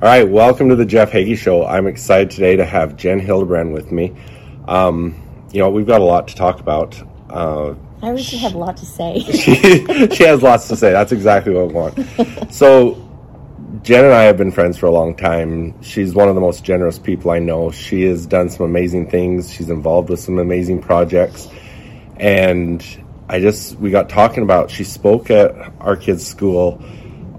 All right, welcome to the Jeff Hagee Show. I'm excited today to have Jen Hildebrand with me. Um, you know, we've got a lot to talk about. Uh, I always have a lot to say. she, she has lots to say. That's exactly what I want. So, Jen and I have been friends for a long time. She's one of the most generous people I know. She has done some amazing things. She's involved with some amazing projects. And I just, we got talking about, she spoke at our kids' school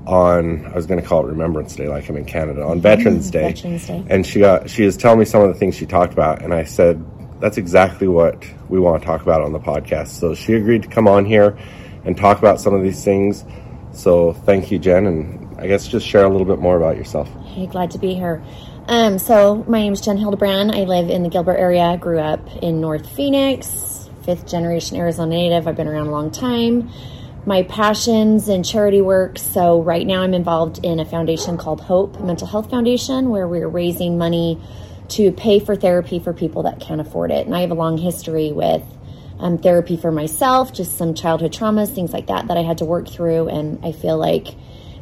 on, I was going to call it Remembrance Day, like I'm in Canada, on Veterans Day. Veterans Day. And she got, she was telling me some of the things she talked about. And I said, that's exactly what we want to talk about on the podcast. So she agreed to come on here and talk about some of these things. So thank you, Jen. And I guess just share a little bit more about yourself. Hey, glad to be here. Um, so my name is Jen Hildebrand. I live in the Gilbert area. Grew up in North Phoenix, fifth generation Arizona native. I've been around a long time. My passions and charity work. So right now I'm involved in a foundation called Hope Mental Health Foundation, where we're raising money to pay for therapy for people that can't afford it. And I have a long history with um, therapy for myself, just some childhood traumas, things like that that I had to work through. And I feel like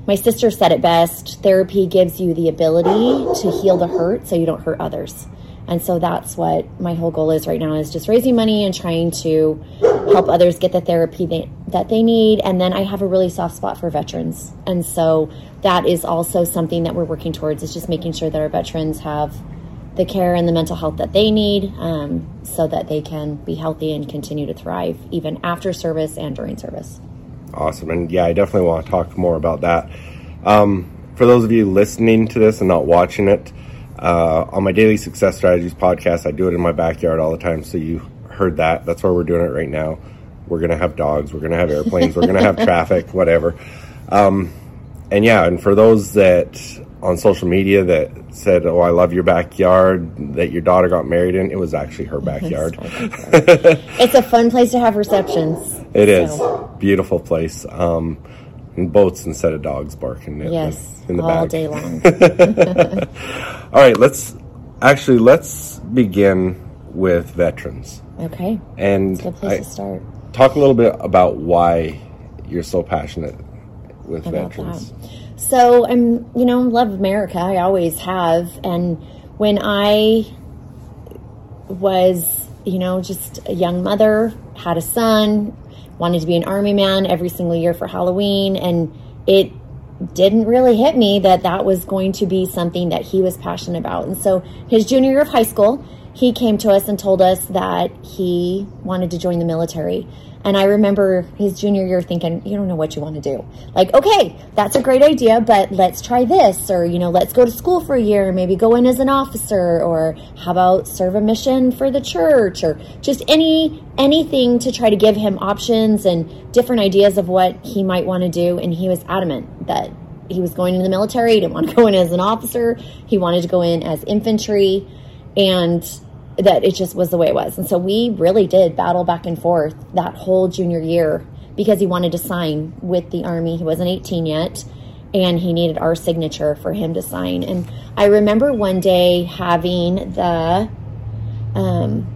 my sister said it best therapy gives you the ability to heal the hurt so you don't hurt others. And so that's what my whole goal is right now is just raising money and trying to help others get the therapy they, that they need. And then I have a really soft spot for veterans. And so that is also something that we're working towards is just making sure that our veterans have the care and the mental health that they need um, so that they can be healthy and continue to thrive even after service and during service. Awesome. And yeah, I definitely want to talk more about that. Um, for those of you listening to this and not watching it, uh, on my Daily Success Strategies podcast, I do it in my backyard all the time. So you heard that. That's why we're doing it right now. We're going to have dogs, we're going to have airplanes, we're going to have traffic, whatever. Um, and yeah, and for those that on social media that said, "Oh, I love your backyard," that your daughter got married in, it was actually her backyard. it's a fun place to have receptions. It is so. beautiful place. Um, and boats instead of dogs barking. Yes, in the all day long. all right, let's actually let's begin with veterans. Okay, and good place I, to start. Talk a little bit about why you're so passionate with about veterans. That. So I'm, you know, love America. I always have. And when I was, you know, just a young mother, had a son, wanted to be an army man every single year for Halloween, and it didn't really hit me that that was going to be something that he was passionate about. And so his junior year of high school, he came to us and told us that he wanted to join the military. And I remember his junior year thinking, you don't know what you want to do. Like, okay, that's a great idea, but let's try this. Or, you know, let's go to school for a year, maybe go in as an officer, or how about serve a mission for the church, or just any, anything to try to give him options and different ideas of what he might want to do. And he was adamant that he was going into the military. He didn't want to go in as an officer. He wanted to go in as infantry. And that it just was the way it was. And so we really did battle back and forth that whole junior year because he wanted to sign with the Army. He wasn't 18 yet, and he needed our signature for him to sign. And I remember one day having the um,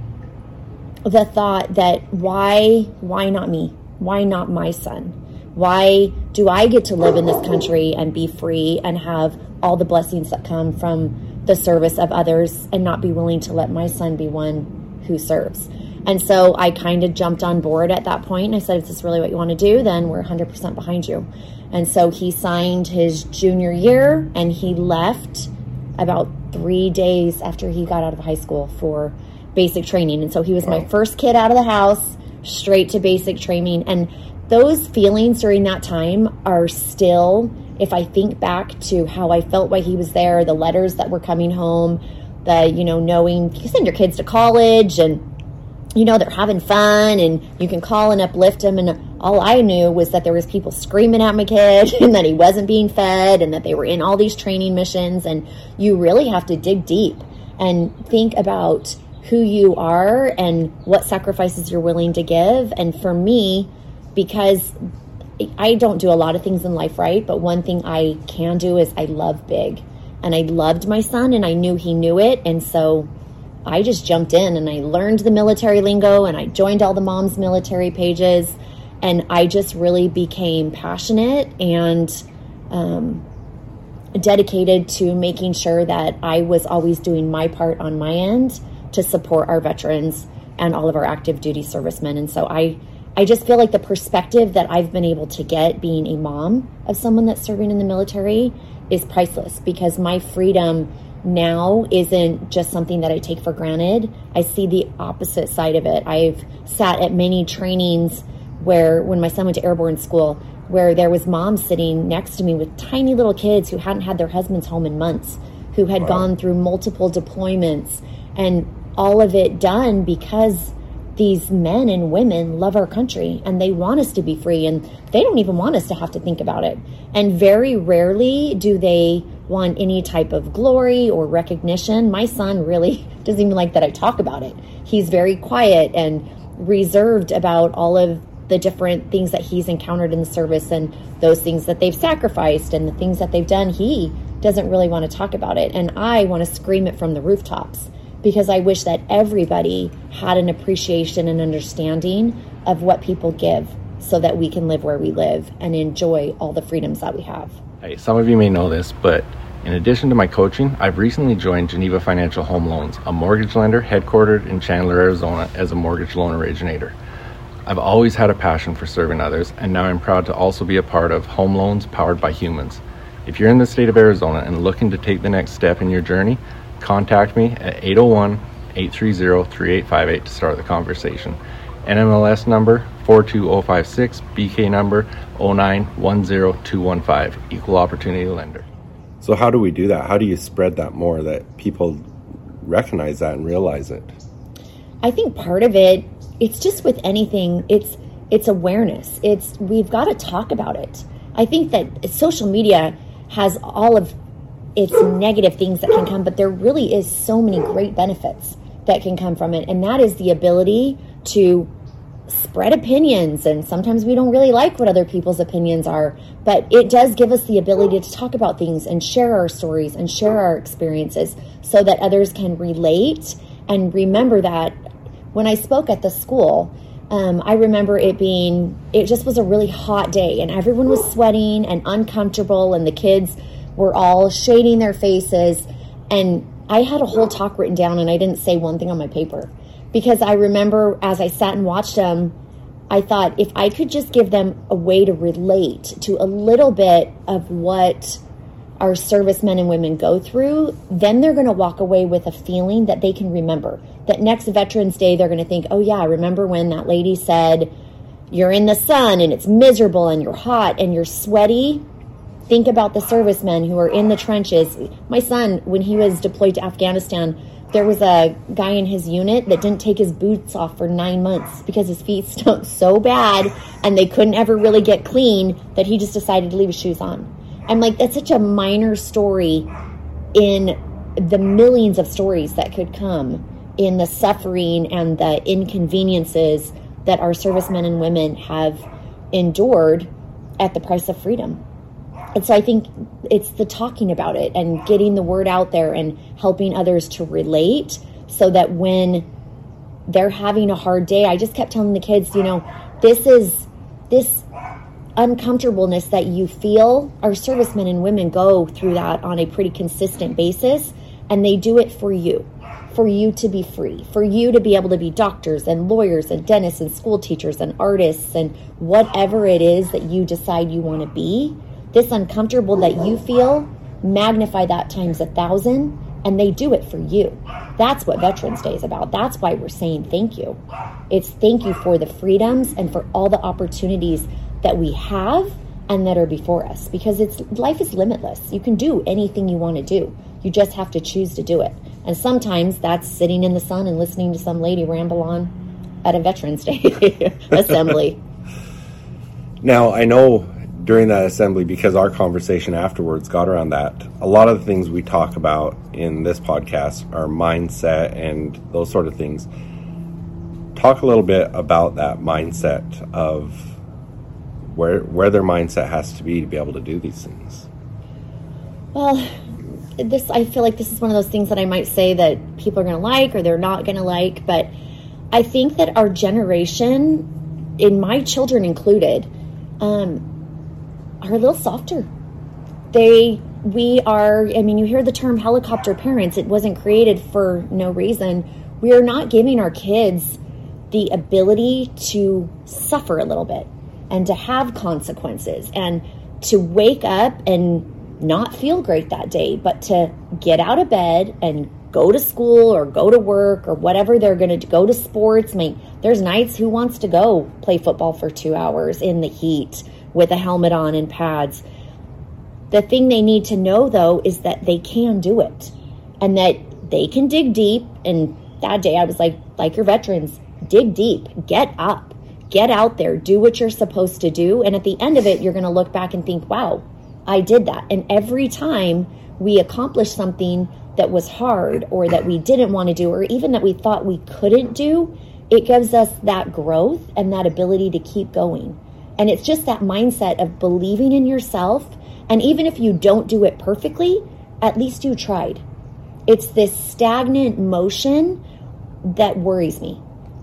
the thought that why why not me? Why not my son? Why do I get to live in this country and be free and have all the blessings that come from the service of others and not be willing to let my son be one who serves. And so I kind of jumped on board at that point and I said, Is this really what you want to do? Then we're 100% behind you. And so he signed his junior year and he left about three days after he got out of high school for basic training. And so he was wow. my first kid out of the house, straight to basic training. And those feelings during that time are still if I think back to how I felt while he was there, the letters that were coming home, the, you know, knowing you send your kids to college and, you know, they're having fun and you can call and uplift them. And all I knew was that there was people screaming at my kid and that he wasn't being fed and that they were in all these training missions. And you really have to dig deep and think about who you are and what sacrifices you're willing to give. And for me, because I don't do a lot of things in life right, but one thing I can do is I love big. And I loved my son and I knew he knew it. And so I just jumped in and I learned the military lingo and I joined all the mom's military pages. And I just really became passionate and um, dedicated to making sure that I was always doing my part on my end to support our veterans and all of our active duty servicemen. And so I, I just feel like the perspective that I've been able to get being a mom of someone that's serving in the military is priceless because my freedom now isn't just something that I take for granted. I see the opposite side of it. I've sat at many trainings where when my son went to airborne school, where there was moms sitting next to me with tiny little kids who hadn't had their husbands home in months, who had wow. gone through multiple deployments and all of it done because these men and women love our country and they want us to be free and they don't even want us to have to think about it. And very rarely do they want any type of glory or recognition. My son really doesn't even like that I talk about it. He's very quiet and reserved about all of the different things that he's encountered in the service and those things that they've sacrificed and the things that they've done. He doesn't really want to talk about it. And I want to scream it from the rooftops because I wish that everybody had an appreciation and understanding of what people give so that we can live where we live and enjoy all the freedoms that we have. Hey, some of you may know this, but in addition to my coaching, I've recently joined Geneva Financial Home Loans, a mortgage lender headquartered in Chandler, Arizona, as a mortgage loan originator. I've always had a passion for serving others, and now I'm proud to also be a part of Home Loans Powered by Humans. If you're in the state of Arizona and looking to take the next step in your journey, contact me at 801 830 3858 to start the conversation. NMLS number 42056, BK number 0910215, Equal Opportunity Lender. So, how do we do that? How do you spread that more that people recognize that and realize it? I think part of it it's just with anything it's it's awareness it's we've got to talk about it i think that social media has all of its negative things that can come but there really is so many great benefits that can come from it. And that is the ability to spread opinions. And sometimes we don't really like what other people's opinions are but it does give us the ability to talk about things and share our stories and share our experiences so that others can relate and remember that. When I spoke at the school, um, I remember it being, it just was a really hot day and everyone was sweating and uncomfortable and the kids were all shading their faces. And I had a whole talk written down and I didn't say one thing on my paper because I remember as I sat and watched them, I thought if I could just give them a way to relate to a little bit of what our servicemen and women go through, then they're going to walk away with a feeling that they can remember. That next Veterans Day, they're going to think, oh, yeah, I remember when that lady said, you're in the sun and it's miserable and you're hot and you're sweaty? Think about the servicemen who are in the trenches. My son, when he was deployed to Afghanistan, there was a guy in his unit that didn't take his boots off for nine months because his feet stunk so bad and they couldn't ever really get clean that he just decided to leave his shoes on I'm like, that's such a minor story in the millions of stories that could come in the suffering and the inconveniences that our servicemen and women have endured at the price of freedom. And so I think it's the talking about it and getting the word out there and helping others to relate so that when they're having a hard day, I just kept telling the kids, you know, this is this uncomfortableness that you feel, our servicemen and women go through that on a pretty consistent basis, and they do it for you, for you to be free, for you to be able to be doctors and lawyers and dentists and school teachers and artists and whatever it is that you decide you want to be. This uncomfortable that you feel, magnify that times a thousand, and they do it for you. That's what Veterans Day is about. That's why we're saying thank you. It's thank you for the freedoms and for all the opportunities that we have and that are before us because it's life is limitless. You can do anything you want to do. You just have to choose to do it. And sometimes that's sitting in the sun and listening to some lady ramble on at a Veterans Day assembly. Now, I know during that assembly, because our conversation afterwards got around that, a lot of the things we talk about in this podcast are mindset and those sort of things. Talk a little bit about that mindset of where where their mindset has to be to be able to do these things. Well, this I feel like this is one of those things that I might say that people are going to like or they're not going to like, but I think that our generation, in my children included, um, are a little softer. They we are, I mean, you hear the term helicopter parents, it wasn't created for no reason. We are not giving our kids the ability to suffer a little bit and to have consequences and to wake up and not feel great that day, but to get out of bed and go to school or go to work or whatever they're going to go to sports. I mean, there's nights who wants to go play football for two hours in the heat with a helmet on and pads. The thing they need to know though is that they can do it and that they can dig deep. And that day I was like, like your veterans, dig deep, get up, get out there, do what you're supposed to do. And at the end of it, you're going to look back and think, wow, I did that. And every time we accomplish something that was hard or that we didn't want to do, or even that we thought we couldn't do, it gives us that growth and that ability to keep going. And it's just that mindset of believing in yourself. And even if you don't do it perfectly, at least you tried. It's this stagnant motion that worries me.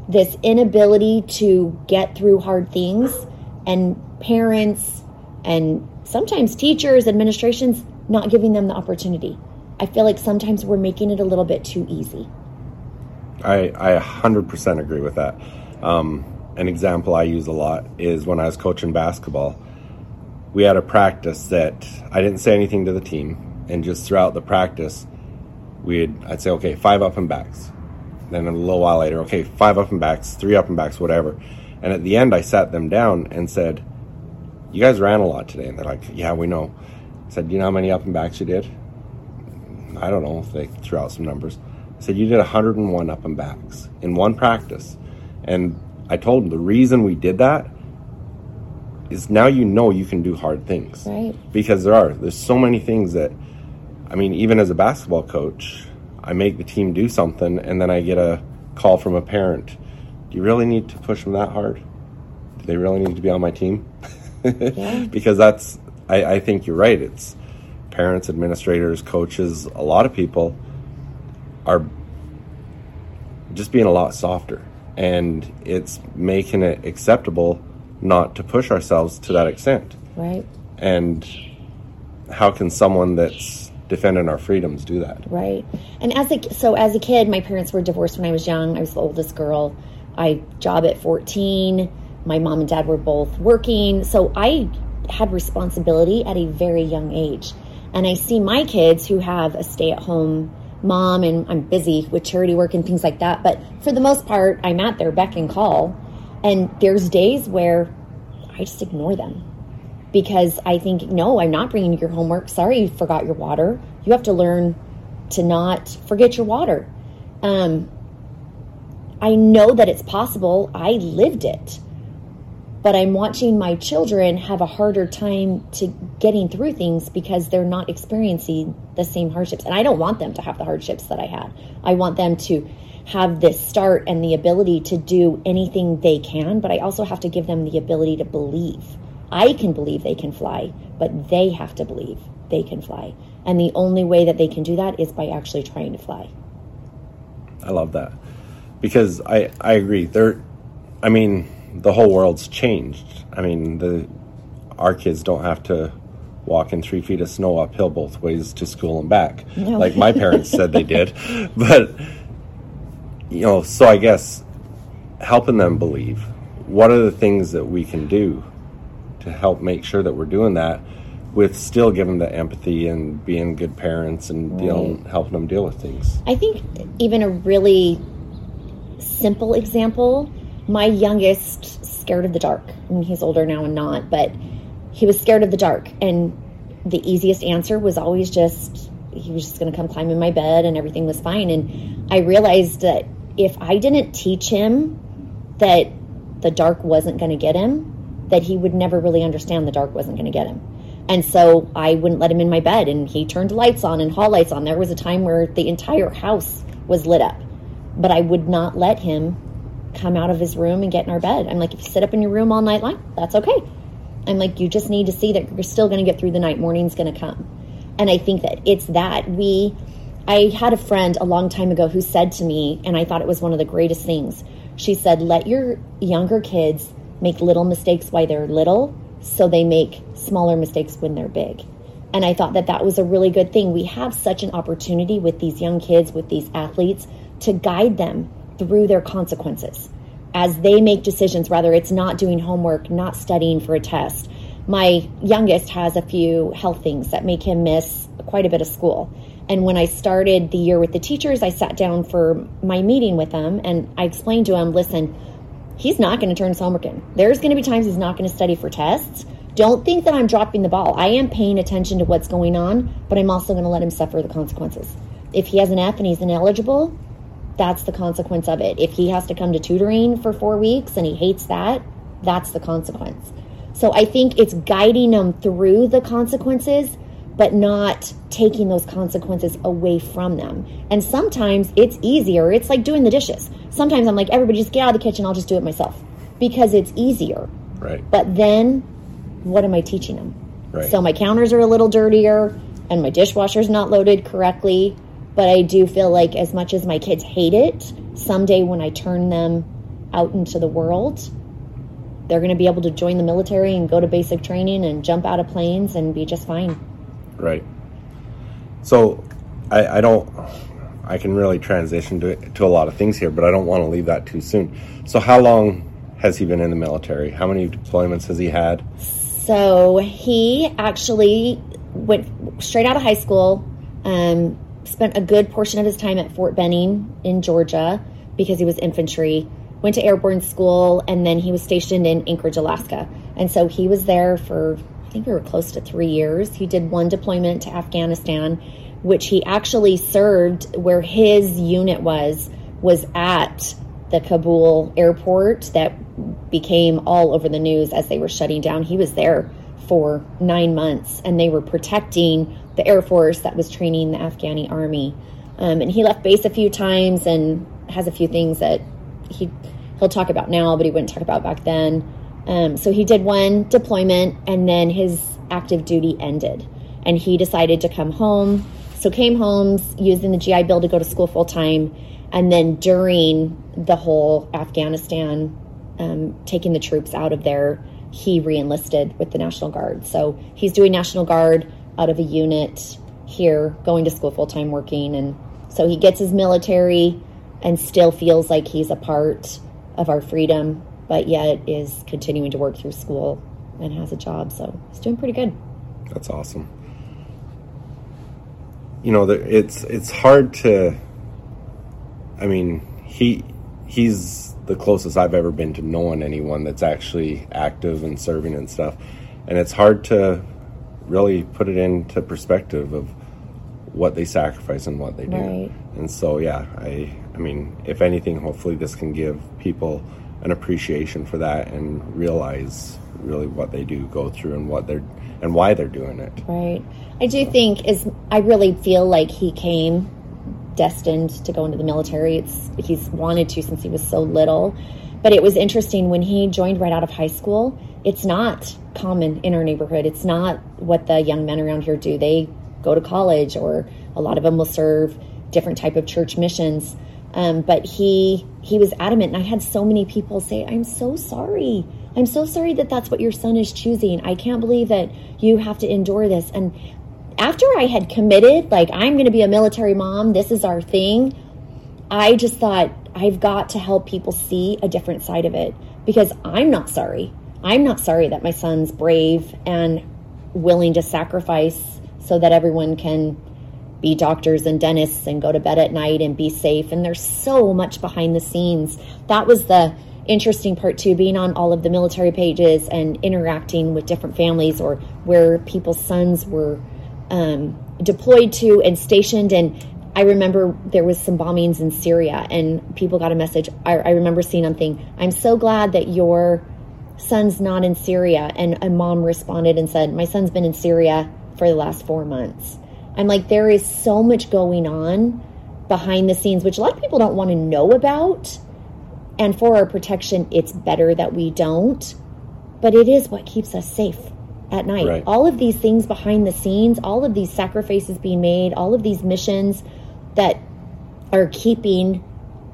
This inability to get through hard things, and parents and sometimes teachers, administrations not giving them the opportunity. I feel like sometimes we're making it a little bit too easy. I, I 100% agree with that. Um, an example I use a lot is when I was coaching basketball. We had a practice that I didn't say anything to the team, and just throughout the practice, we'd I'd say, okay, five up and backs. Then a little while later, okay, five up and backs, three up and backs, whatever. And at the end, I sat them down and said, "You guys ran a lot today." And they're like, "Yeah, we know." I said, "Do you know how many up and backs you did?" I don't know they threw out some numbers. I said, You did 101 up and backs in one practice. And I told him the reason we did that is now you know you can do hard things. Right. Because there are. There's so many things that, I mean, even as a basketball coach, I make the team do something and then I get a call from a parent. Do you really need to push them that hard? Do they really need to be on my team? Yeah. because that's, I, I think you're right. It's, parents, administrators, coaches, a lot of people are just being a lot softer. And it's making it acceptable not to push ourselves to that extent. Right. And how can someone that's defending our freedoms do that? Right. And as a so as a kid, my parents were divorced when I was young. I was the oldest girl. I job at 14. My mom and dad were both working. So I had responsibility at a very young age. And I see my kids who have a stay at home mom and I'm busy with charity work and things like that. But for the most part, I'm at their beck and call. And there's days where I just ignore them because I think, no, I'm not bringing your homework. Sorry, you forgot your water. You have to learn to not forget your water. Um, I know that it's possible. I lived it but I'm watching my children have a harder time to getting through things because they're not experiencing the same hardships. And I don't want them to have the hardships that I had. I want them to have this start and the ability to do anything they can, but I also have to give them the ability to believe. I can believe they can fly, but they have to believe they can fly. And the only way that they can do that is by actually trying to fly. I love that. Because I I agree. There I mean, the whole world's changed. I mean, the our kids don't have to walk in three feet of snow uphill both ways to school and back, No. like my parents said they did. But you know, so I guess helping them believe. What are the things that we can do to help make sure that we're doing that, with still giving them the empathy and being good parents and dealing, helping them deal with things. I think even a really simple example, my youngest scared of the dark. I mean, he's older now and not, but he was scared of the dark. And the easiest answer was always just, he was just going to come climb in my bed and everything was fine. And I realized that if I didn't teach him that the dark wasn't going to get him, that he would never really understand the dark wasn't going to get him. And so I wouldn't let him in my bed and he turned lights on and hall lights on. There was a time where the entire house was lit up, but I would not let him come out of his room and get in our bed. I'm like, if you sit up in your room all night long, that's okay. I'm like, you just need to see that you're still going to get through the night. Morning's going to come. And I think that it's that we, I had a friend a long time ago who said to me, and I thought it was one of the greatest things. She said, let your younger kids make little mistakes while they're little so they make smaller mistakes when they're big. And I thought that that was a really good thing. We have such an opportunity with these young kids, with these athletes, to guide them through their consequences as they make decisions, whether it's not doing homework, not studying for a test. My youngest has a few health things that make him miss quite a bit of school. And when I started the year with the teachers, I sat down for my meeting with them and I explained to him, listen, he's not going to turn his homework in. There's going to be times he's not going to study for tests. Don't think that I'm dropping the ball. I am paying attention to what's going on, but I'm also going to let him suffer the consequences. If he has an F and he's ineligible, that's the consequence of it. If he has to come to tutoring for four weeks and he hates that, that's the consequence. So I think it's guiding them through the consequences, but not taking those consequences away from them. And sometimes it's easier. It's like doing the dishes. Sometimes I'm like, everybody just get out of the kitchen. I'll just do it myself because it's easier. Right. But then what am I teaching them? Right. So my counters are a little dirtier and my dishwasher's not loaded correctly but I do feel like as much as my kids hate it, someday when I turn them out into the world, they're going to be able to join the military and go to basic training and jump out of planes and be just fine. Right. So I, I don't, I can really transition to, to a lot of things here, but I don't want to leave that too soon. So how long has he been in the military? How many deployments has he had? So he actually went straight out of high school. Um, spent a good portion of his time at Fort Benning in Georgia because he was infantry. Went to airborne school and then he was stationed in Anchorage, Alaska. And so he was there for, I think we were close to three years. He did one deployment to Afghanistan, which he actually served where his unit was, was at the Kabul airport that became all over the news as they were shutting down. He was there for nine months and they were protecting the Air Force that was training the Afghani army. Um, and he left base a few times and has a few things that he he'll talk about now, but he wouldn't talk about back then. Um, so he did one deployment, and then his active duty ended, and he decided to come home. So came home using the GI Bill to go to school full time, and then during the whole Afghanistan, um, taking the troops out of there, he reenlisted with the National Guard. So he's doing National Guard out of a unit here, going to school full time working. And so he gets his military and still feels like he's a part of our freedom, but yet is continuing to work through school and has a job. So he's doing pretty good. That's awesome. You know, it's it's hard to. I mean, he he's the closest I've ever been to knowing anyone that's actually active and serving and stuff, and it's hard to really put it into perspective of what they sacrifice and what they do. Right. And so, yeah, I, I mean, if anything, hopefully this can give people an appreciation for that and realize really what they do go through and what they're and why they're doing it. Right. I do think is I really feel like he came destined to go into the military. It's he's wanted to since he was so little. But it was interesting when he joined right out of high school. It's not common in our neighborhood. It's not what the young men around here do. They go to college, or a lot of them will serve different type of church missions. Um, but he he was adamant, and I had so many people say, "I'm so sorry. I'm so sorry that that's what your son is choosing. I can't believe that you have to endure this." And after I had committed, like I'm going to be a military mom. This is our thing. I just thought I've got to help people see a different side of it because I'm not sorry. I'm not sorry that my son's brave and willing to sacrifice so that everyone can be doctors and dentists and go to bed at night and be safe. And there's so much behind the scenes. That was the interesting part too, being on all of the military pages and interacting with different families or where people's sons were um, deployed to and stationed. And I remember there was some bombings in Syria and people got a message. I, I remember seeing something. I'm so glad that your son's not in Syria. And a mom responded and said, My son's been in Syria for the last four months. I'm like, there is so much going on behind the scenes, which a lot of people don't want to know about. And for our protection, it's better that we don't. But it is what keeps us safe at night. Right. All of these things behind the scenes, all of these sacrifices being made, all of these missions that are keeping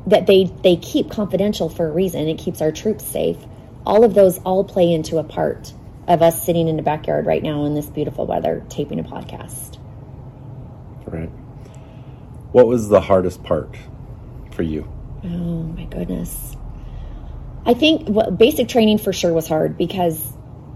that they they keep confidential for a reason. It keeps our troops safe all of those all play into a part of us sitting in the backyard right now in this beautiful weather taping a podcast. Right. What was the hardest part for you? Oh my goodness. I think basic training for sure was hard because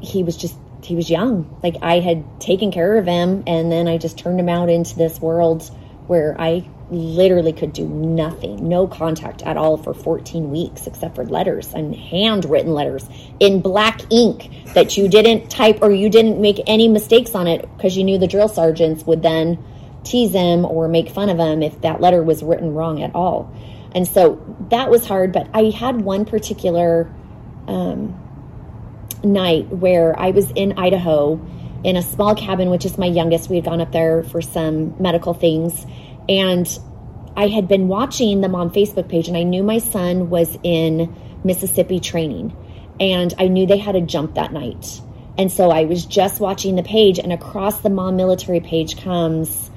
he was just he was young. Like I had taken care of him and then I just turned him out into this world where I literally could do nothing, no contact at all for 14 weeks except for letters and handwritten letters in black ink that you didn't type or you didn't make any mistakes on it because you knew the drill sergeants would then tease him or make fun of him if that letter was written wrong at all. And so that was hard, but I had one particular um, night where I was in Idaho in a small cabin, which is my youngest. We had gone up there for some medical things and I had been watching them on Facebook page, and I knew my son was in Mississippi training, and I knew they had a jump that night. And so I was just watching the page, and across the mom military page comes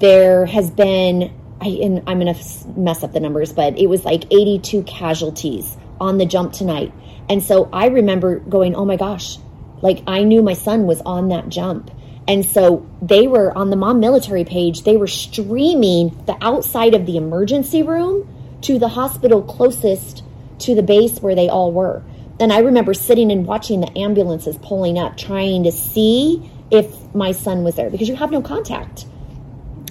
there has been I, and I'm going to mess up the numbers, but it was like 82 casualties on the jump tonight. And so I remember going, oh my gosh, like I knew my son was on that jump. And so they were on the mom military page, they were streaming the outside of the emergency room to the hospital closest to the base where they all were. And I remember sitting and watching the ambulances pulling up, trying to see if my son was there because you have no contact.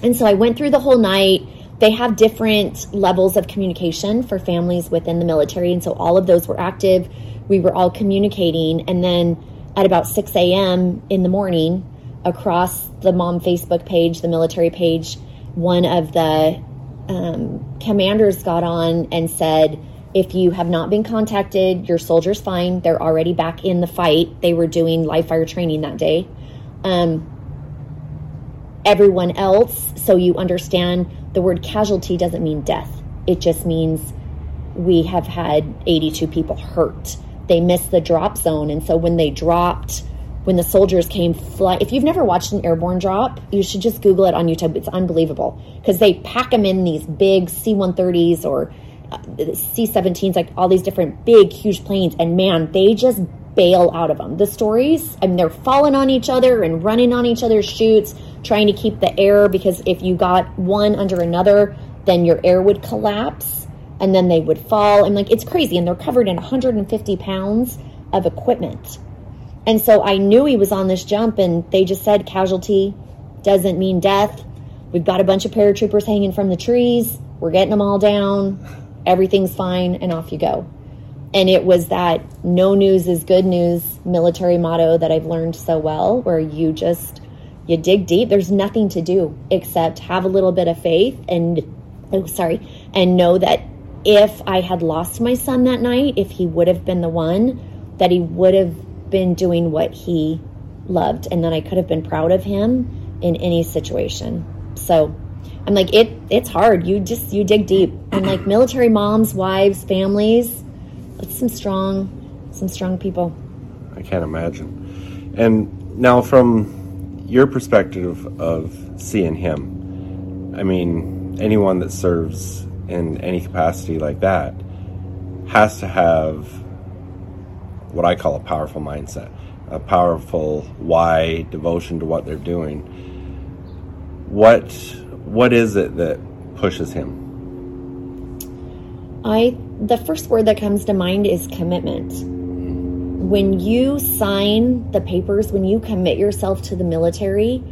And so I went through the whole night. They have different levels of communication for families within the military. And so all of those were active. We were all communicating. And then at about 6 a.m. in the morning, across the mom Facebook page, the military page, one of the um, commanders got on and said, if you have not been contacted, your soldier's fine. They're already back in the fight. They were doing live fire training that day. Um, everyone else, so you understand the word casualty doesn't mean death. It just means we have had 82 people hurt. They missed the drop zone. And so when they dropped, when the soldiers came fly. If you've never watched an airborne drop, you should just Google it on YouTube. It's unbelievable because they pack them in these big C 130s or uh, C 17s, like all these different big, huge planes. And man, they just bail out of them. The stories, I mean, they're falling on each other and running on each other's chutes, trying to keep the air because if you got one under another, then your air would collapse and then they would fall. And like, it's crazy. And they're covered in 150 pounds of equipment and so I knew he was on this jump, and they just said casualty doesn't mean death. We've got a bunch of paratroopers hanging from the trees. We're getting them all down. Everything's fine, and off you go. And it was that no news is good news military motto that I've learned so well, where you just you dig deep. There's nothing to do except have a little bit of faith and oh sorry, and know that if I had lost my son that night, if he would have been the one, that he would have been doing what he loved and that I could have been proud of him in any situation. So I'm like, it it's hard. You just you dig deep. And like military moms, wives, families, it's some strong some strong people. I can't imagine. And now from your perspective of seeing him, I mean, anyone that serves in any capacity like that has to have what I call a powerful mindset, a powerful why devotion to what they're doing. What what is it that pushes him? I the first word that comes to mind is commitment. When you sign the papers, when you commit yourself to the military,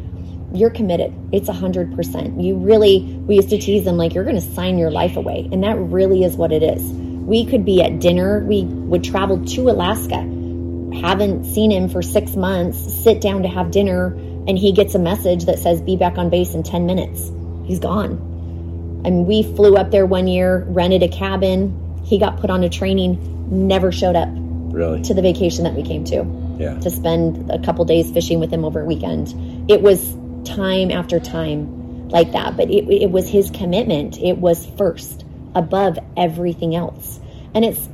you're committed. It's a hundred percent. You really we used to tease them like you're gonna sign your life away. And that really is what it is we could be at dinner. We would travel to Alaska, haven't seen him for six months, sit down to have dinner, and he gets a message that says, Be back on base in 10 minutes. He's gone. And we flew up there one year, rented a cabin. He got put on a training, never showed up. Really? To the vacation that we came to. Yeah. To spend a couple days fishing with him over a weekend. It was time after time like that, but it, it was his commitment. It was first above everything else. And it's,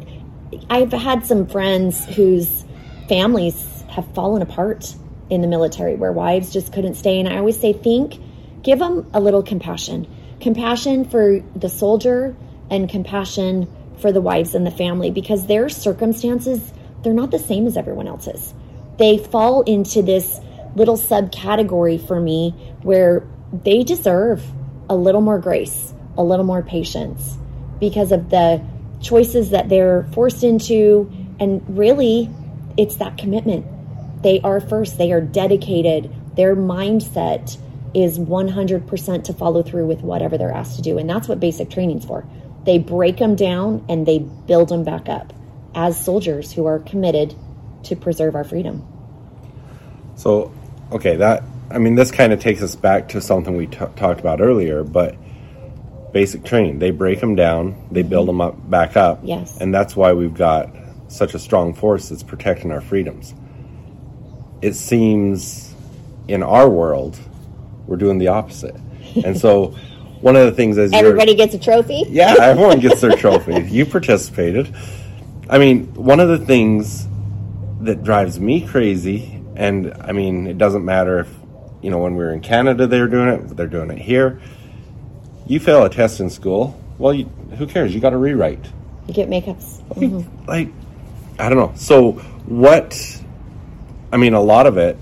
I've had some friends whose families have fallen apart in the military where wives just couldn't stay. And I always say, think, give them a little compassion compassion for the soldier and compassion for the wives and the family because their circumstances they're not the same as everyone else's. They fall into this little subcategory for me where they deserve a little more grace, a little more patience because of the choices that they're forced into. And really, it's that commitment. They are first, they are dedicated. Their mindset is 100% to follow through with whatever they're asked to do. And that's what basic training's for. They break them down and they build them back up as soldiers who are committed to preserve our freedom. So, okay, that I mean, this kind of takes us back to something we t- talked about earlier, but basic training, they break them down, they build them up back up. Yes. And that's why we've got such a strong force that's protecting our freedoms. It seems in our world, we're doing the opposite. And so, one of the things is everybody gets a trophy. Yeah, everyone gets their trophy. You participated. I mean, one of the things that drives me crazy, and I mean, it doesn't matter if, you know, when we are in Canada, they're doing it, they're doing it here. You fail a test in school, well, you, who cares? You got to rewrite. You get makeups. Mm-hmm. Like, I don't know. So, what, I mean, a lot of it,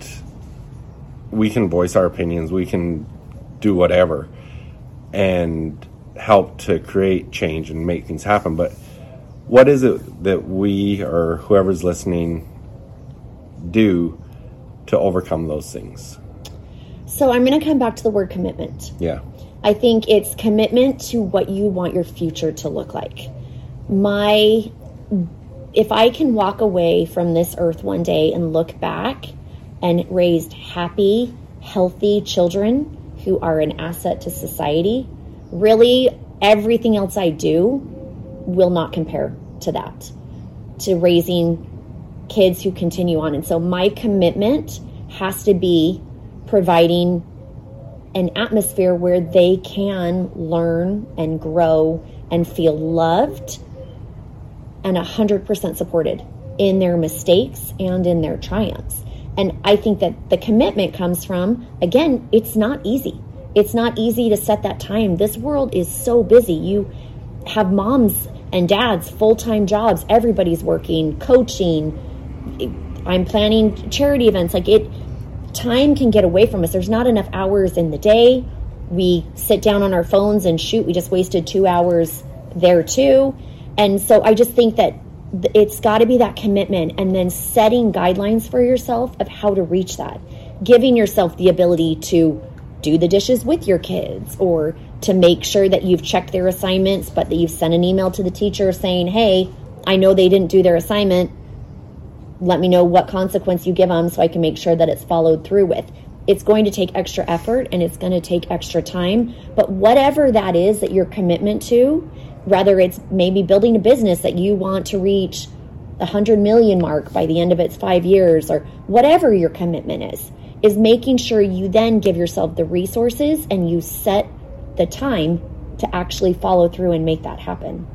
we can voice our opinions, we can do whatever and help to create change and make things happen. But what is it that we or whoever's listening do to overcome those things? So I'm going to come back to the word commitment. Yeah. I think it's commitment to what you want your future to look like. My if I can walk away from this earth one day and look back and raised happy, healthy children who are an asset to society, really everything else I do will not compare to that, to raising kids who continue on. And so my commitment has to be providing an atmosphere where they can learn and grow and feel loved and 100% supported in their mistakes and in their triumphs. And I think that the commitment comes from, again, it's not easy. It's not easy to set that time. This world is so busy. You have moms and dads full-time jobs. Everybody's working coaching. I'm planning charity events. Like it time can get away from us. There's not enough hours in the day. We sit down on our phones and shoot. We just wasted two hours there too. And so i just think that it's got to be that commitment and then setting guidelines for yourself of how to reach that giving yourself the ability to do the dishes with your kids or to make sure that you've checked their assignments, but that you've sent an email to the teacher saying, hey, I know they didn't do their assignment. Let me know what consequence you give them so I can make sure that it's followed through with. It's going to take extra effort and it's going to take extra time. But whatever that is that your commitment to, whether it's maybe building a business that you want to reach the 100 million mark by the end of its five years or whatever your commitment is, is making sure you then give yourself the resources and you set the time to actually follow through and make that happen.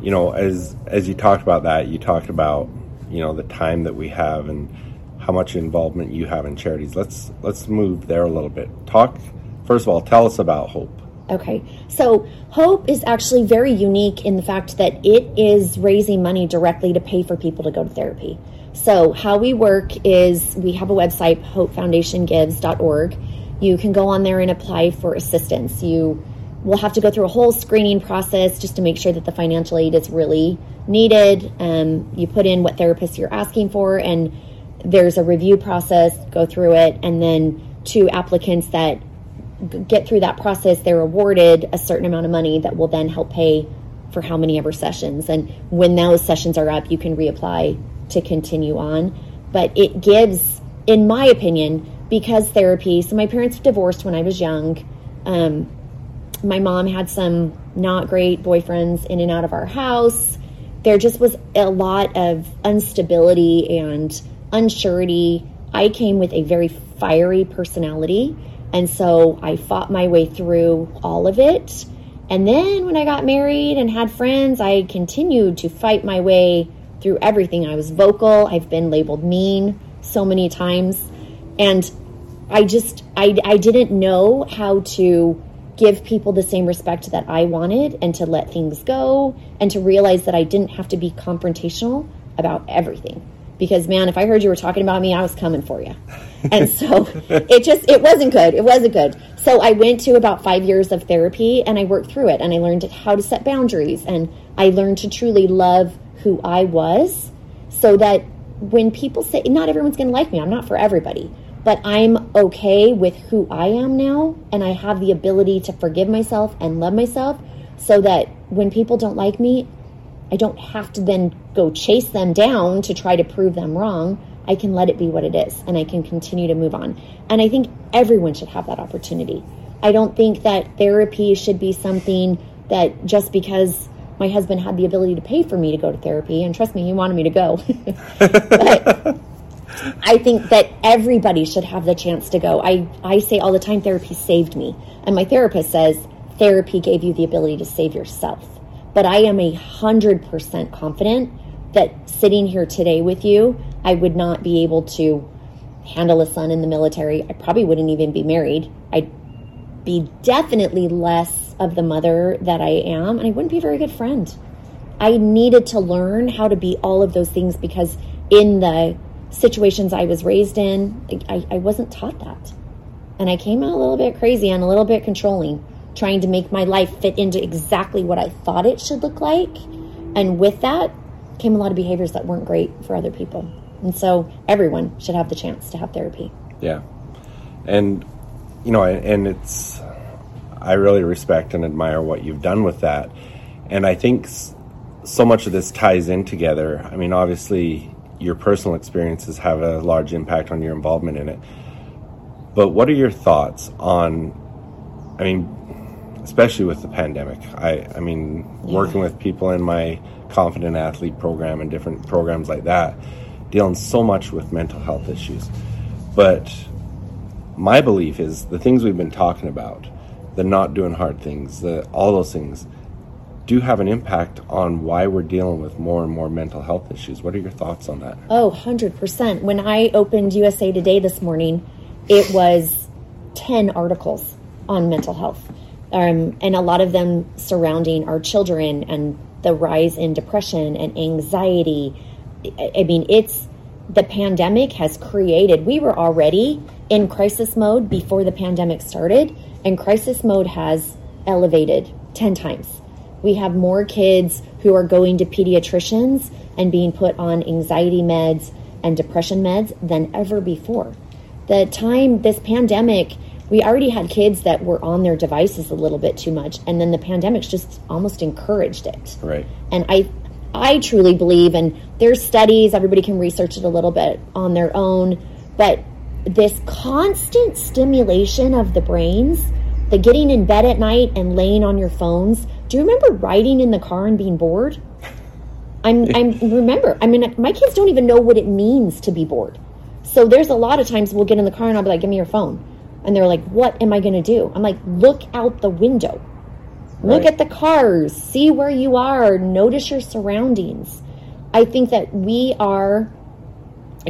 You know, as as you talked about that, you talked about you know the time that we have and how much involvement you have in charities. Let's let's move there a little bit. Talk first of all. Tell us about Hope. Okay, so Hope is actually very unique in the fact that it is raising money directly to pay for people to go to therapy. So, how we work is we have a website, hopefoundationgives.org you can go on there and apply for assistance. You will have to go through a whole screening process just to make sure that the financial aid is really needed. Um, you put in what therapist you're asking for, and there's a review process, go through it, and then two applicants that get through that process, they're awarded a certain amount of money that will then help pay for how many ever sessions. And when those sessions are up, you can reapply to continue on. But it gives, in my opinion, because therapy. So my parents divorced when I was young. Um, my mom had some not great boyfriends in and out of our house. There just was a lot of instability and unsurety. I came with a very fiery personality. And so I fought my way through all of it. And then when I got married and had friends, I continued to fight my way through everything. I was vocal. I've been labeled mean so many times. And I just I I didn't know how to give people the same respect that I wanted and to let things go and to realize that I didn't have to be confrontational about everything. Because man, if I heard you were talking about me, I was coming for you. And so it just it wasn't good. It wasn't good. So I went to about 5 years of therapy and I worked through it and I learned how to set boundaries and I learned to truly love who I was so that when people say not everyone's going to like me, I'm not for everybody but I'm okay with who I am now, and I have the ability to forgive myself and love myself so that when people don't like me, I don't have to then go chase them down to try to prove them wrong. I can let it be what it is and I can continue to move on. And I think everyone should have that opportunity. I don't think that therapy should be something that just because my husband had the ability to pay for me to go to therapy, and trust me, he wanted me to go. but I think that everybody should have the chance to go. I, I say all the time, therapy saved me. And my therapist says, therapy gave you the ability to save yourself. But I am a hundred percent confident that sitting here today with you, I would not be able to handle a son in the military. I probably wouldn't even be married. I'd be definitely less of the mother that I am, and I wouldn't be a very good friend. I needed to learn how to be all of those things because in the situations I was raised in, I, I wasn't taught that. And I came out a little bit crazy and a little bit controlling, trying to make my life fit into exactly what I thought it should look like. And with that came a lot of behaviors that weren't great for other people. And so everyone should have the chance to have therapy. Yeah. And, you know, and it's, I really respect and admire what you've done with that. And I think so much of this ties in together. I mean, obviously, your personal experiences have a large impact on your involvement in it. But what are your thoughts on, I mean, especially with the pandemic? I, I mean, yeah. working with people in my Confident Athlete program and different programs like that, dealing so much with mental health issues. But my belief is the things we've been talking about, the not doing hard things, the all those things, do have an impact on why we're dealing with more and more mental health issues. What are your thoughts on that? Oh, 100%. When I opened USA Today this morning, it was 10 articles on mental health. Um, and a lot of them surrounding our children and the rise in depression and anxiety. I mean, it's the pandemic has created, we were already in crisis mode before the pandemic started, and crisis mode has elevated 10 times we have more kids who are going to pediatricians and being put on anxiety meds and depression meds than ever before. The time this pandemic, we already had kids that were on their devices a little bit too much, and then the pandemic's just almost encouraged it. Right. And I, I truly believe, and there's studies. Everybody can research it a little bit on their own, but this constant stimulation of the brains, the getting in bed at night and laying on your phones do you remember riding in the car and being bored? I'm, I'm remember. I mean, my kids don't even know what it means to be bored. So there's a lot of times we'll get in the car and I'll be like, "Give me your phone," and they're like, "What am I going to do?" I'm like, "Look out the window, look right. at the cars, see where you are, notice your surroundings." I think that we are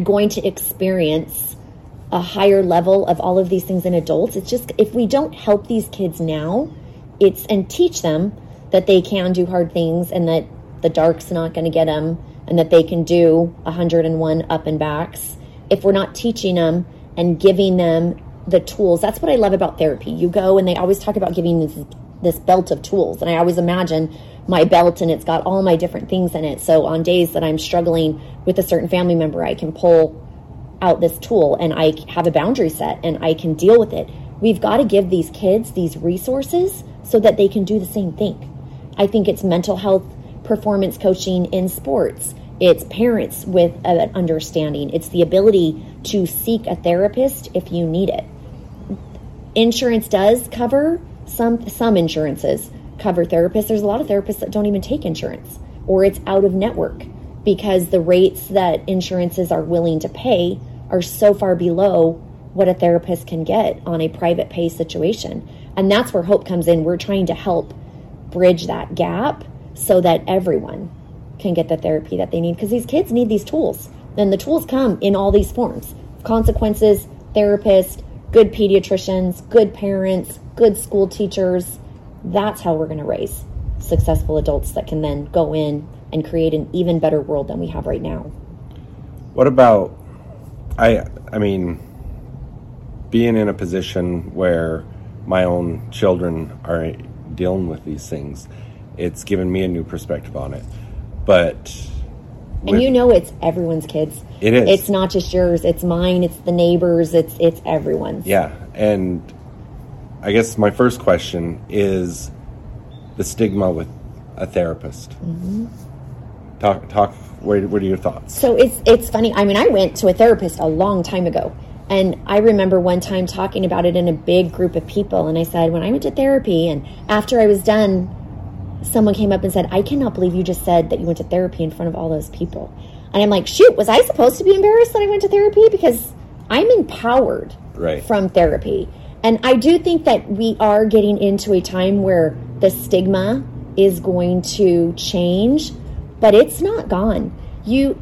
going to experience a higher level of all of these things in adults. It's just if we don't help these kids now, it's and teach them that they can do hard things and that the dark's not going to get them and that they can do 101 up and backs if we're not teaching them and giving them the tools that's what i love about therapy you go and they always talk about giving this, this belt of tools and i always imagine my belt and it's got all my different things in it so on days that i'm struggling with a certain family member i can pull out this tool and i have a boundary set and i can deal with it we've got to give these kids these resources so that they can do the same thing I think it's mental health performance coaching in sports. It's parents with an understanding. It's the ability to seek a therapist if you need it. Insurance does cover some some insurances cover therapists. There's a lot of therapists that don't even take insurance or it's out of network because the rates that insurances are willing to pay are so far below what a therapist can get on a private pay situation. And that's where hope comes in. We're trying to help bridge that gap so that everyone can get the therapy that they need because these kids need these tools. And the tools come in all these forms consequences, therapists, good pediatricians, good parents, good school teachers. That's how we're going to raise successful adults that can then go in and create an even better world than we have right now. What about I I mean being in a position where my own children are dealing with these things, it's given me a new perspective on it. But and you know it's everyone's kids. It is. It's not just yours. It's mine. It's the neighbors. It's it's everyone's. Yeah, and I guess my first question is the stigma with a therapist. Mm-hmm. Talk talk. What, what are your thoughts? So it's it's funny. I mean, I went to a therapist a long time ago, and I remember one time talking about it in a big group of people, and I said when I went to therapy, and after I was done someone came up and said, I cannot believe you just said that you went to therapy in front of all those people. And I'm like, shoot, was I supposed to be embarrassed that I went to therapy? Because I'm empowered right. from therapy. And I do think that we are getting into a time where the stigma is going to change, but it's not gone. You,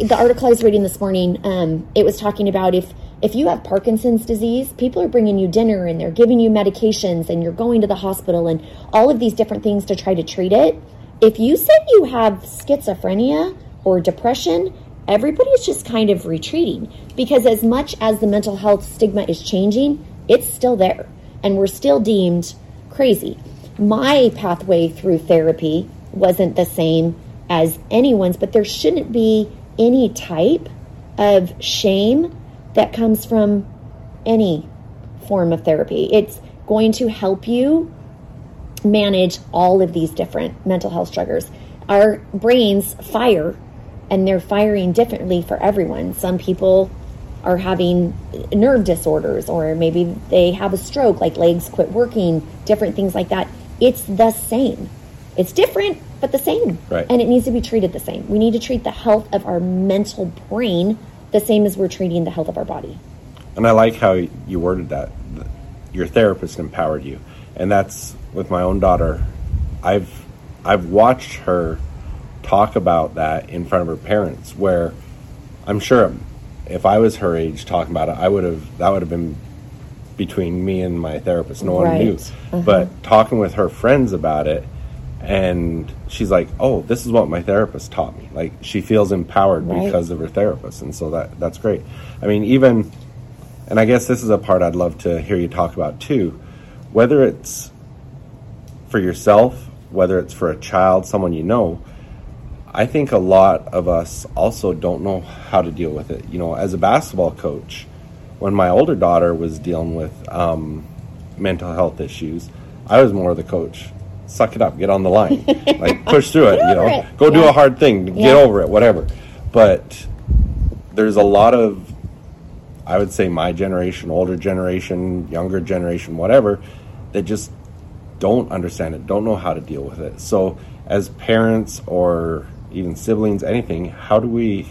the article I was reading this morning, um, it was talking about if if you have Parkinson's disease, people are bringing you dinner and they're giving you medications and you're going to the hospital and all of these different things to try to treat it. If you say you have schizophrenia or depression, everybody's just kind of retreating because as much as the mental health stigma is changing, it's still there and we're still deemed crazy. My pathway through therapy wasn't the same as anyone's, but there shouldn't be any type of shame that comes from any form of therapy. It's going to help you manage all of these different mental health struggles. Our brains fire and they're firing differently for everyone. Some people are having nerve disorders or maybe they have a stroke, like legs quit working, different things like that. It's the same. It's different, but the same. Right. And it needs to be treated the same. We need to treat the health of our mental brain the same as we're treating the health of our body. And I like how you worded that. Your therapist empowered you, and that's with my own daughter. I've I've watched her talk about that in front of her parents, where I'm sure if I was her age talking about it, I would have that would have been between me and my therapist. No one knew. Uh-huh. But talking with her friends about it, and she's like, "Oh, this is what my therapist taught me." Like she feels empowered right. because of her therapist, and so that that's great. I mean, even, and I guess this is a part I'd love to hear you talk about too, whether it's for yourself, whether it's for a child, someone you know. I think a lot of us also don't know how to deal with it. You know, as a basketball coach, when my older daughter was dealing with um, mental health issues, I was more of the coach suck it up, get on the line, like push through it. You know, it. go yeah. do a hard thing, get over it, whatever. But there's a lot of, I would say, my generation, older generation, younger generation, whatever, that just don't understand it, don't know how to deal with it. So, as parents or even siblings, anything, how do we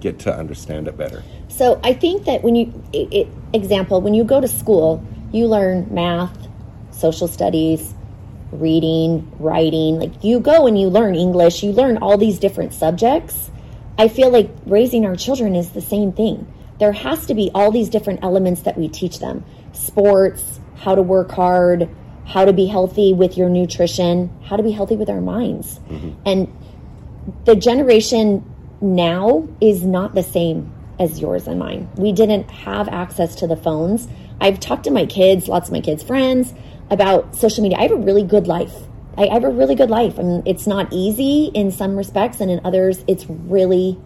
get to understand it better? So, I think that when you, it, it, example, when you go to school, you learn math, social studies, reading, writing. Like you go and you learn English, you learn all these different subjects. I feel like raising our children is the same thing. There has to be all these different elements that we teach them sports, how to work hard, how to be healthy with your nutrition, how to be healthy with our minds. Mm-hmm. And the generation now is not the same as yours and mine. We didn't have access to the phones. I've talked to my kids, lots of my kids' friends, about social media. I have a really good life. I, I have a really good life. I mean, it's not easy in some respects, and in others, it's really,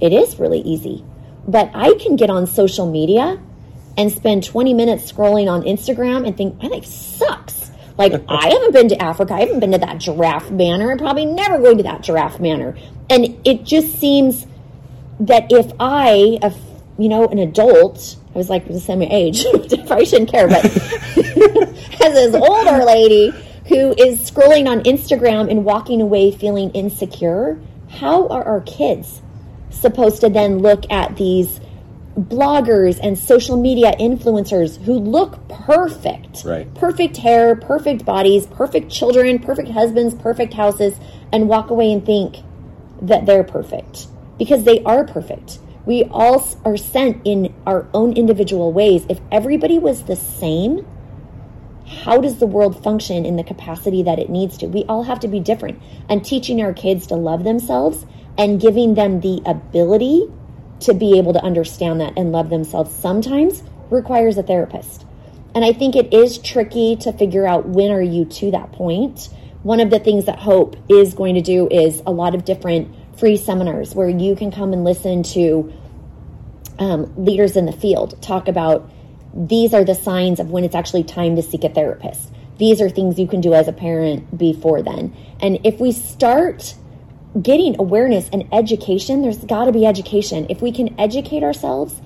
it is really easy. But I can get on social media and spend 20 minutes scrolling on Instagram and think, my life sucks. Like, I haven't been to Africa. I haven't been to that giraffe manor. I'm probably never going to that giraffe manor. And it just seems that if I, a, you know, an adult, I was like the same age, probably shouldn't care, but as this older lady who is scrolling on Instagram and walking away feeling insecure, how are our kids supposed to then look at these bloggers and social media influencers who look perfect? Right. Perfect hair, perfect bodies, perfect children, perfect husbands, perfect houses, and walk away and think that they're perfect because they are perfect. We all are sent in our own individual ways. If everybody was the same, how does the world function in the capacity that it needs to? We all have to be different. And teaching our kids to love themselves and giving them the ability to be able to understand that and love themselves sometimes requires a therapist. And I think it is tricky to figure out when are you to that point. One of the things that Hope is going to do is a lot of different free seminars where you can come and listen to um, leaders in the field talk about these are the signs of when it's actually time to seek a therapist. These are things you can do as a parent before then. And if we start getting awareness and education, there's got to be education. If we can educate ourselves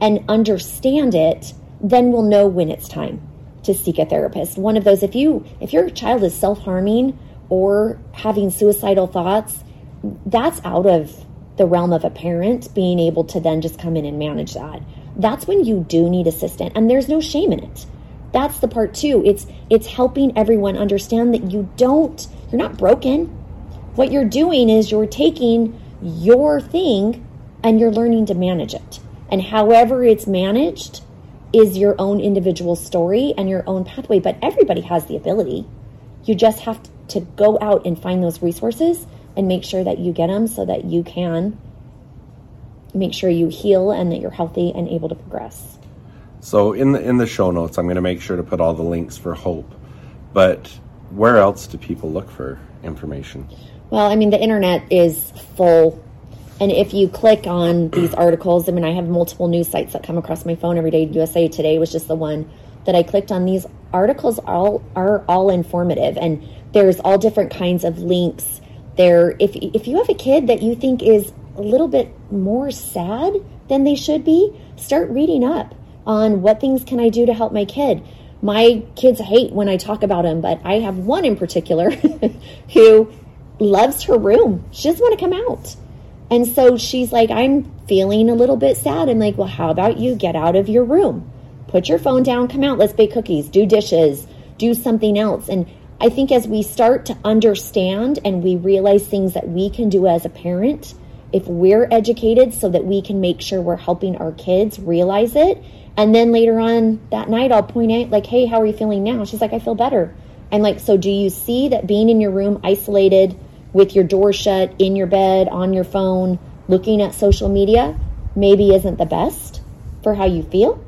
and understand it, then we'll know when it's time to seek a therapist. One of those if you if your child is self-harming or having suicidal thoughts, that's out of the realm of a parent being able to then just come in and manage that. That's when you do need assistance and there's no shame in it. That's the part too. It's it's helping everyone understand that you don't you're not broken. What you're doing is you're taking your thing and you're learning to manage it. And however it's managed is your own individual story and your own pathway but everybody has the ability. You just have to go out and find those resources and make sure that you get them so that you can make sure you heal and that you're healthy and able to progress. So in the in the show notes, I'm going to make sure to put all the links for Hope. But where else do people look for information? Well, I mean, the internet is full. And if you click on these articles, I mean, I have multiple news sites that come across my phone every day. USA Today was just the one that I clicked on. These articles all are all informative, and there's all different kinds of links there. If if you have a kid that you think is a little bit more sad than they should be, start reading up on what things can I do to help my kid. My kids hate when I talk about them, but I have one in particular who loves her room. She doesn't want to come out. And so she's like, I'm feeling a little bit sad. I'm like, well, how about you get out of your room? Put your phone down, come out, let's bake cookies, do dishes, do something else. And I think as we start to understand and we realize things that we can do as a parent, if we're educated so that we can make sure we're helping our kids realize it. And then later on that night, I'll point out, like, hey, how are you feeling now? She's like, I feel better. And like, so do you see that being in your room isolated with your door shut, in your bed, on your phone, looking at social media, maybe isn't the best for how you feel?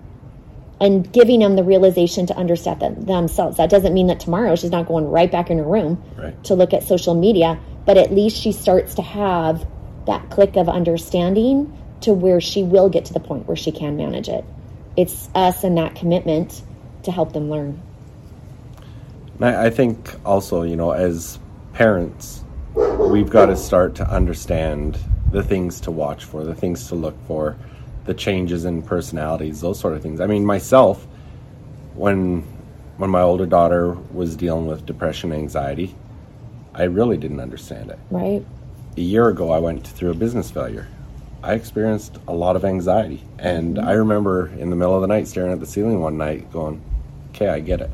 And giving them the realization to understand them, themselves. That doesn't mean that tomorrow she's not going right back in her room right. to look at social media, but at least she starts to have that click of understanding to where she will get to the point where she can manage it. It's us and that commitment to help them learn. I think also, you know, as parents, we've got to start to understand the things to watch for, the things to look for, the changes in personalities, those sort of things. I mean, myself, when when my older daughter was dealing with depression, anxiety, I really didn't understand it. Right a year ago, I went through a business failure. I experienced a lot of anxiety. And mm-hmm. I remember in the middle of the night staring at the ceiling one night going, okay, I get it.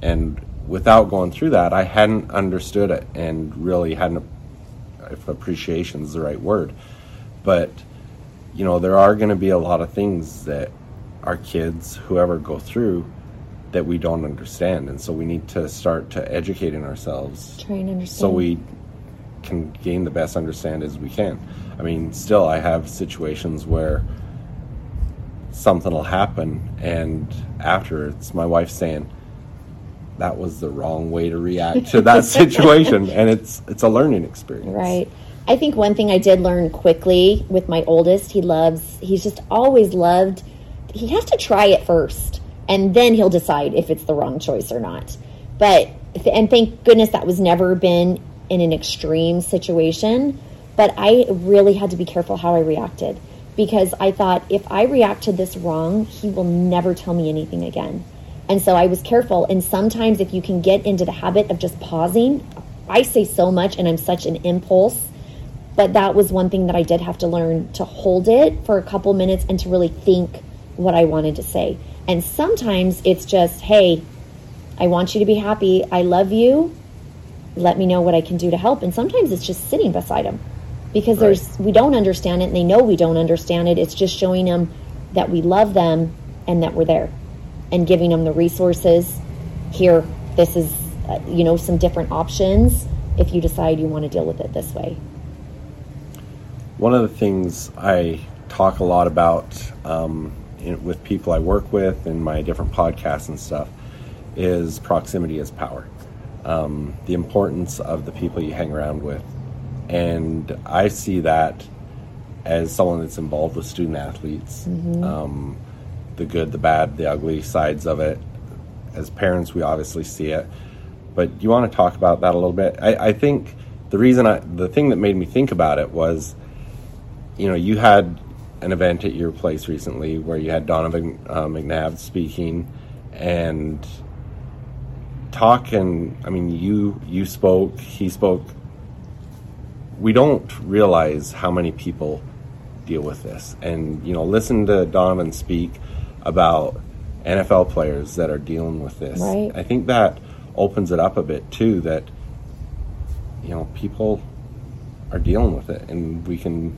And without going through that, I hadn't understood it and really hadn't, if appreciation is the right word. But, you know, there are going to be a lot of things that our kids, whoever go through, that we don't understand. And so we need to start to educating ourselves. Try and understand. So we can gain the best understanding as we can. I mean, still, I have situations where something will happen, and after it's my wife saying, "That was the wrong way to react to that situation," and it's it's a learning experience. Right. I think one thing I did learn quickly with my oldest, he loves. He's just always loved. He has to try it first, and then he'll decide if it's the wrong choice or not. But and thank goodness that was never been in an extreme situation, but I really had to be careful how I reacted because I thought if I react to this wrong, he will never tell me anything again. And so I was careful. And sometimes, if you can get into the habit of just pausing, I say so much and I'm such an impulse. But that was one thing that I did have to learn to hold it for a couple minutes and to really think what I wanted to say. And sometimes it's just, hey, I want you to be happy. I love you let me know what I can do to help. And sometimes it's just sitting beside them because right. there's we don't understand it and they know we don't understand it. It's just showing them that we love them and that we're there and giving them the resources here, this is, uh, you know, some different options if you decide you want to deal with it this way. One of the things I talk a lot about um, in, with people I work with in my different podcasts and stuff is proximity is power. Um, the importance of the people you hang around with. And I see that as someone that's involved with student athletes, mm-hmm. um, the good, the bad, the ugly sides of it. As parents, we obviously see it. But you want to talk about that a little bit? I, I think the reason I, the thing that made me think about it was, you know, you had an event at your place recently where you had Donovan uh, McNabb speaking and talk, and I mean, you you spoke, he spoke. We don't realize how many people deal with this, and you know, listen to Donovan speak about NFL players that are dealing with this. Right. I think that opens it up a bit too. That you know, people are dealing with it, and we can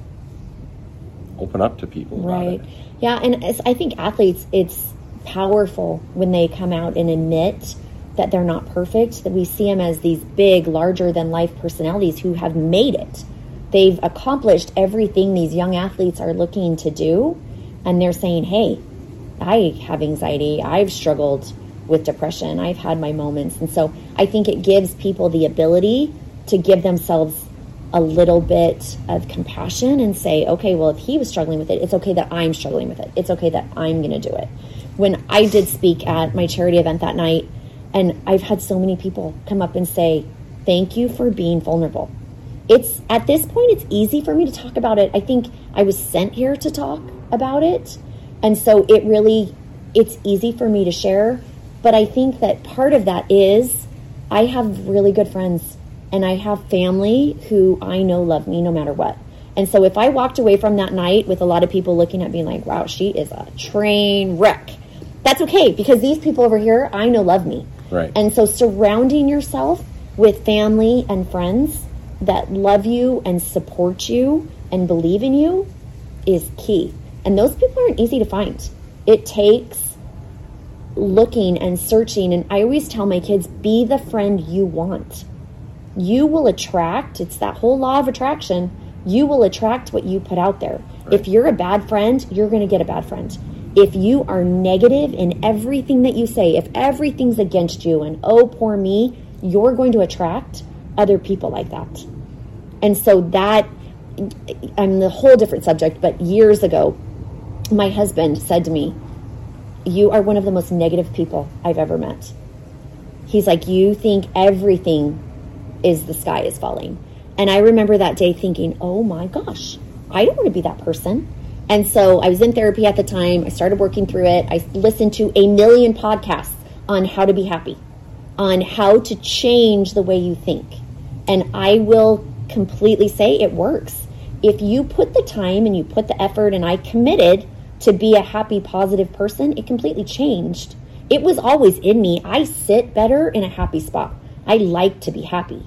open up to people. Right. Yeah, and I think athletes, it's powerful when they come out and admit that they're not perfect. That we see them as these big, larger than life personalities who have made it. They've accomplished everything these young athletes are looking to do, and they're saying, "Hey, I have anxiety. I've struggled with depression. I've had my moments." And so I think it gives people the ability to give themselves a little bit of compassion and say, okay, well, if he was struggling with it, it's okay that I'm struggling with it. It's okay that I'm going to do it. When I did speak at my charity event that night, and I've had so many people come up and say, thank you for being vulnerable. It's at this point, it's easy for me to talk about it. I think I was sent here to talk about it. And so it really, it's easy for me to share. But I think that part of that is I have really good friends and I have family who I know love me no matter what. And so if I walked away from that night with a lot of people looking at me like, wow, she is a train wreck, that's okay because these people over here I know love me. Right. And so surrounding yourself with family and friends that love you and support you and believe in you is key. And those people aren't easy to find. It takes looking and searching. And I always tell my kids be the friend you want you will attract, it's that whole law of attraction, you will attract what you put out there. Right. If you're a bad friend, you're going to get a bad friend. If you are negative in everything that you say, if everything's against you and oh, poor me, you're going to attract other people like that. And so that, I'm the whole different subject, but years ago, my husband said to me, You are one of the most negative people I've ever met. He's like, You think everything is the sky is falling. And I remember that day thinking, oh my gosh, I don't want to be that person. And so I was in therapy at the time. I started working through it. I listened to a million podcasts on how to be happy, on how to change the way you think. And I will completely say it works. If you put the time and you put the effort, and I committed to be a happy, positive person, it completely changed. It was always in me. I sit better in a happy spot. I like to be happy.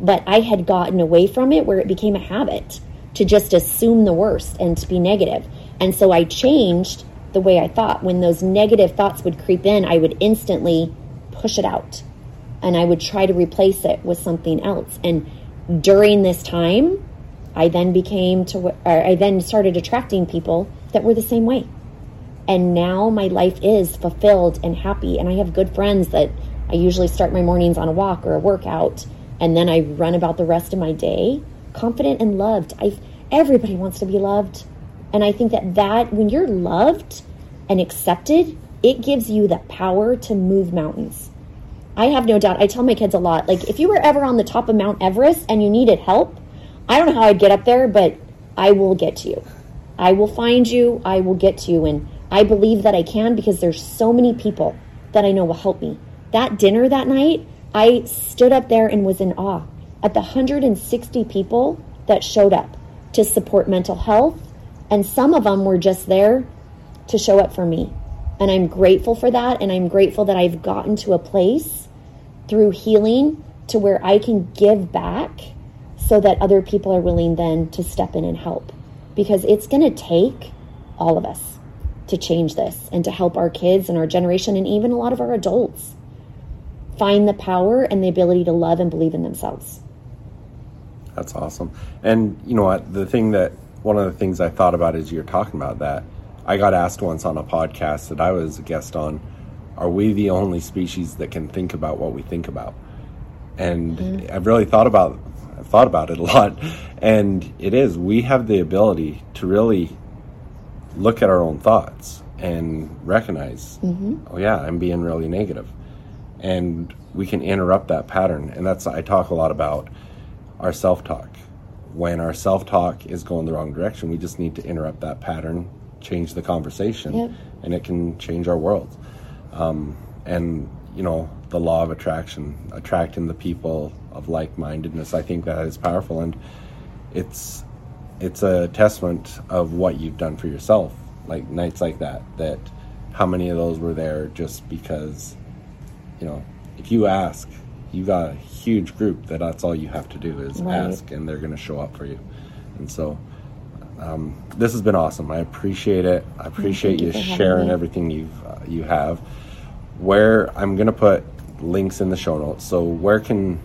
But I had gotten away from it where it became a habit to just assume the worst and to be negative. And so I changed the way I thought. When those negative thoughts would creep in, I would instantly push it out and I would try to replace it with something else. And during this time, I then became to, I then started attracting people that were the same way. And now my life is fulfilled and happy. And I have good friends that I usually start my mornings on a walk or a workout, and then I run about the rest of my day confident and loved. I everybody wants to be loved, and I think that that when you're loved and accepted, it gives you the power to move mountains. I have no doubt. I tell my kids a lot. Like if you were ever on the top of Mount Everest and you needed help, I don't know how I'd get up there, but I will get to you. I will find you. I will get to you, and I believe that I can because there's so many people that I know will help me that dinner that night, I stood up there and was in awe at the 160 people that showed up to support mental health. And some of them were just there to show up for me. And I'm grateful for that. And I'm grateful that I've gotten to a place through healing to where I can give back so that other people are willing then to step in and help. Because it's going to take all of us to change this and to help our kids and our generation and even a lot of our adults find the power and the ability to love and believe in themselves. That's awesome. And you know what? The thing that one of the things I thought about as you're talking about that, I got asked once on a podcast that I was a guest on, are we the only species that can think about what we think about? And mm-hmm. I've really thought about I've thought about it a lot. And it is, we have the ability to really look at our own thoughts and recognize, mm-hmm. oh yeah, I'm being really negative. And we can interrupt that pattern. And that's I talk a lot about our self-talk. When our self-talk is going the wrong direction, we just need to interrupt that pattern, change the conversation, yep. and it can change our world. Um, and you know, the law of attraction, attracting the people of like-mindedness. I think that is powerful, and it's it's a testament of what you've done for yourself. Like nights like that, that how many of those were there just because, you know, if you ask, you got a huge group that that's all you have to do is right. ask, and they're going to show up for you. And so, um, this has been awesome. I appreciate it. I appreciate you, you sharing everything you've uh, you have. Where I'm going to put links in the show notes. So where can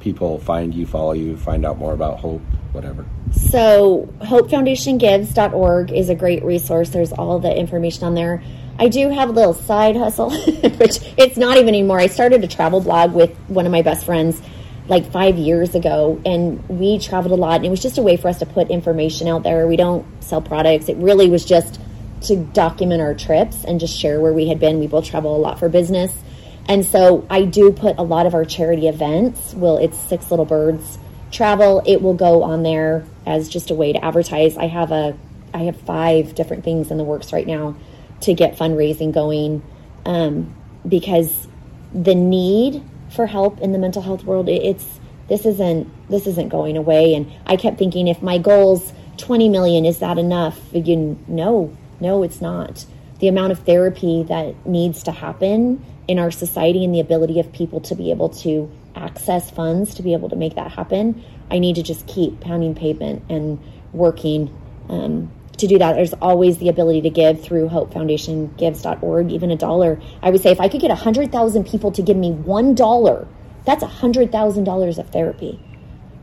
people find you, follow you, find out more about Hope, whatever? So hopefoundationgives.org is a great resource. There's all the information on there. I do have a little side hustle, which it's not even anymore. I started a travel blog with one of my best friends like five years ago, and we traveled a lot. And it was just a way for us to put information out there. We don't sell products. It really was just to document our trips and just share where we had been. We both travel a lot for business. And so I do put a lot of our charity events. Well, it's Six Little Birds travel. It will go on there as just a way to advertise. I have a I have five different things in the works right now to get fundraising going um, because the need for help in the mental health world it, it's this isn't this isn't going away. And i kept thinking if my goals 20 million is that enough? You no no it's not. The amount of therapy that needs to happen in our society and the ability of people to be able to access funds to be able to make that happen, I need to just keep pounding pavement and working um, to do that. There's always the ability to give through hopefoundationgives.org, even a dollar. I would say if I could get 100,000 people to give me $1, that's $100,000 of therapy.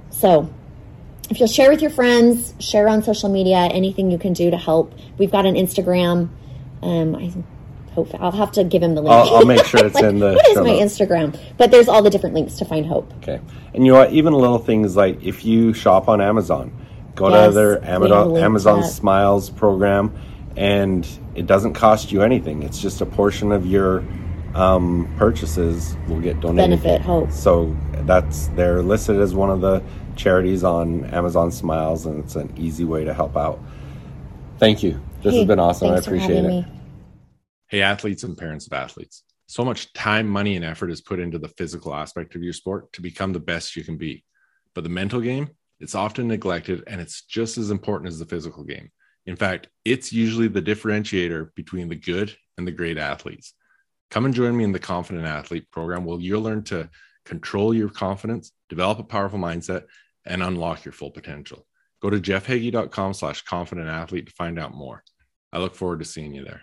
So if you'll share with your friends, share on social media, anything you can do to help. We've got an Instagram. Um, I Hope. I'll have to give him the link. I'll, I'll make sure it's like, in the. What is my notes. Instagram? But there's all the different links to find Hope. Okay, and you know? Even little things like if you shop on Amazon, go yes, to their Amazon Amazon Smiles program, and it doesn't cost you anything. It's just a portion of your um, purchases will get donated. Benefit Hope. So that's they're listed as one of the charities on Amazon Smiles, and it's an easy way to help out. Thank you. This hey, has been awesome. I appreciate it. Me. Hey, athletes and parents of athletes. So much time, money, and effort is put into the physical aspect of your sport to become the best you can be. But the mental game, it's often neglected and it's just as important as the physical game. In fact, it's usually the differentiator between the good and the great athletes. Come and join me in the Confident Athlete program where you'll learn to control your confidence, develop a powerful mindset, and unlock your full potential. Go to jeffhagee.com slash confident athlete to find out more. I look forward to seeing you there.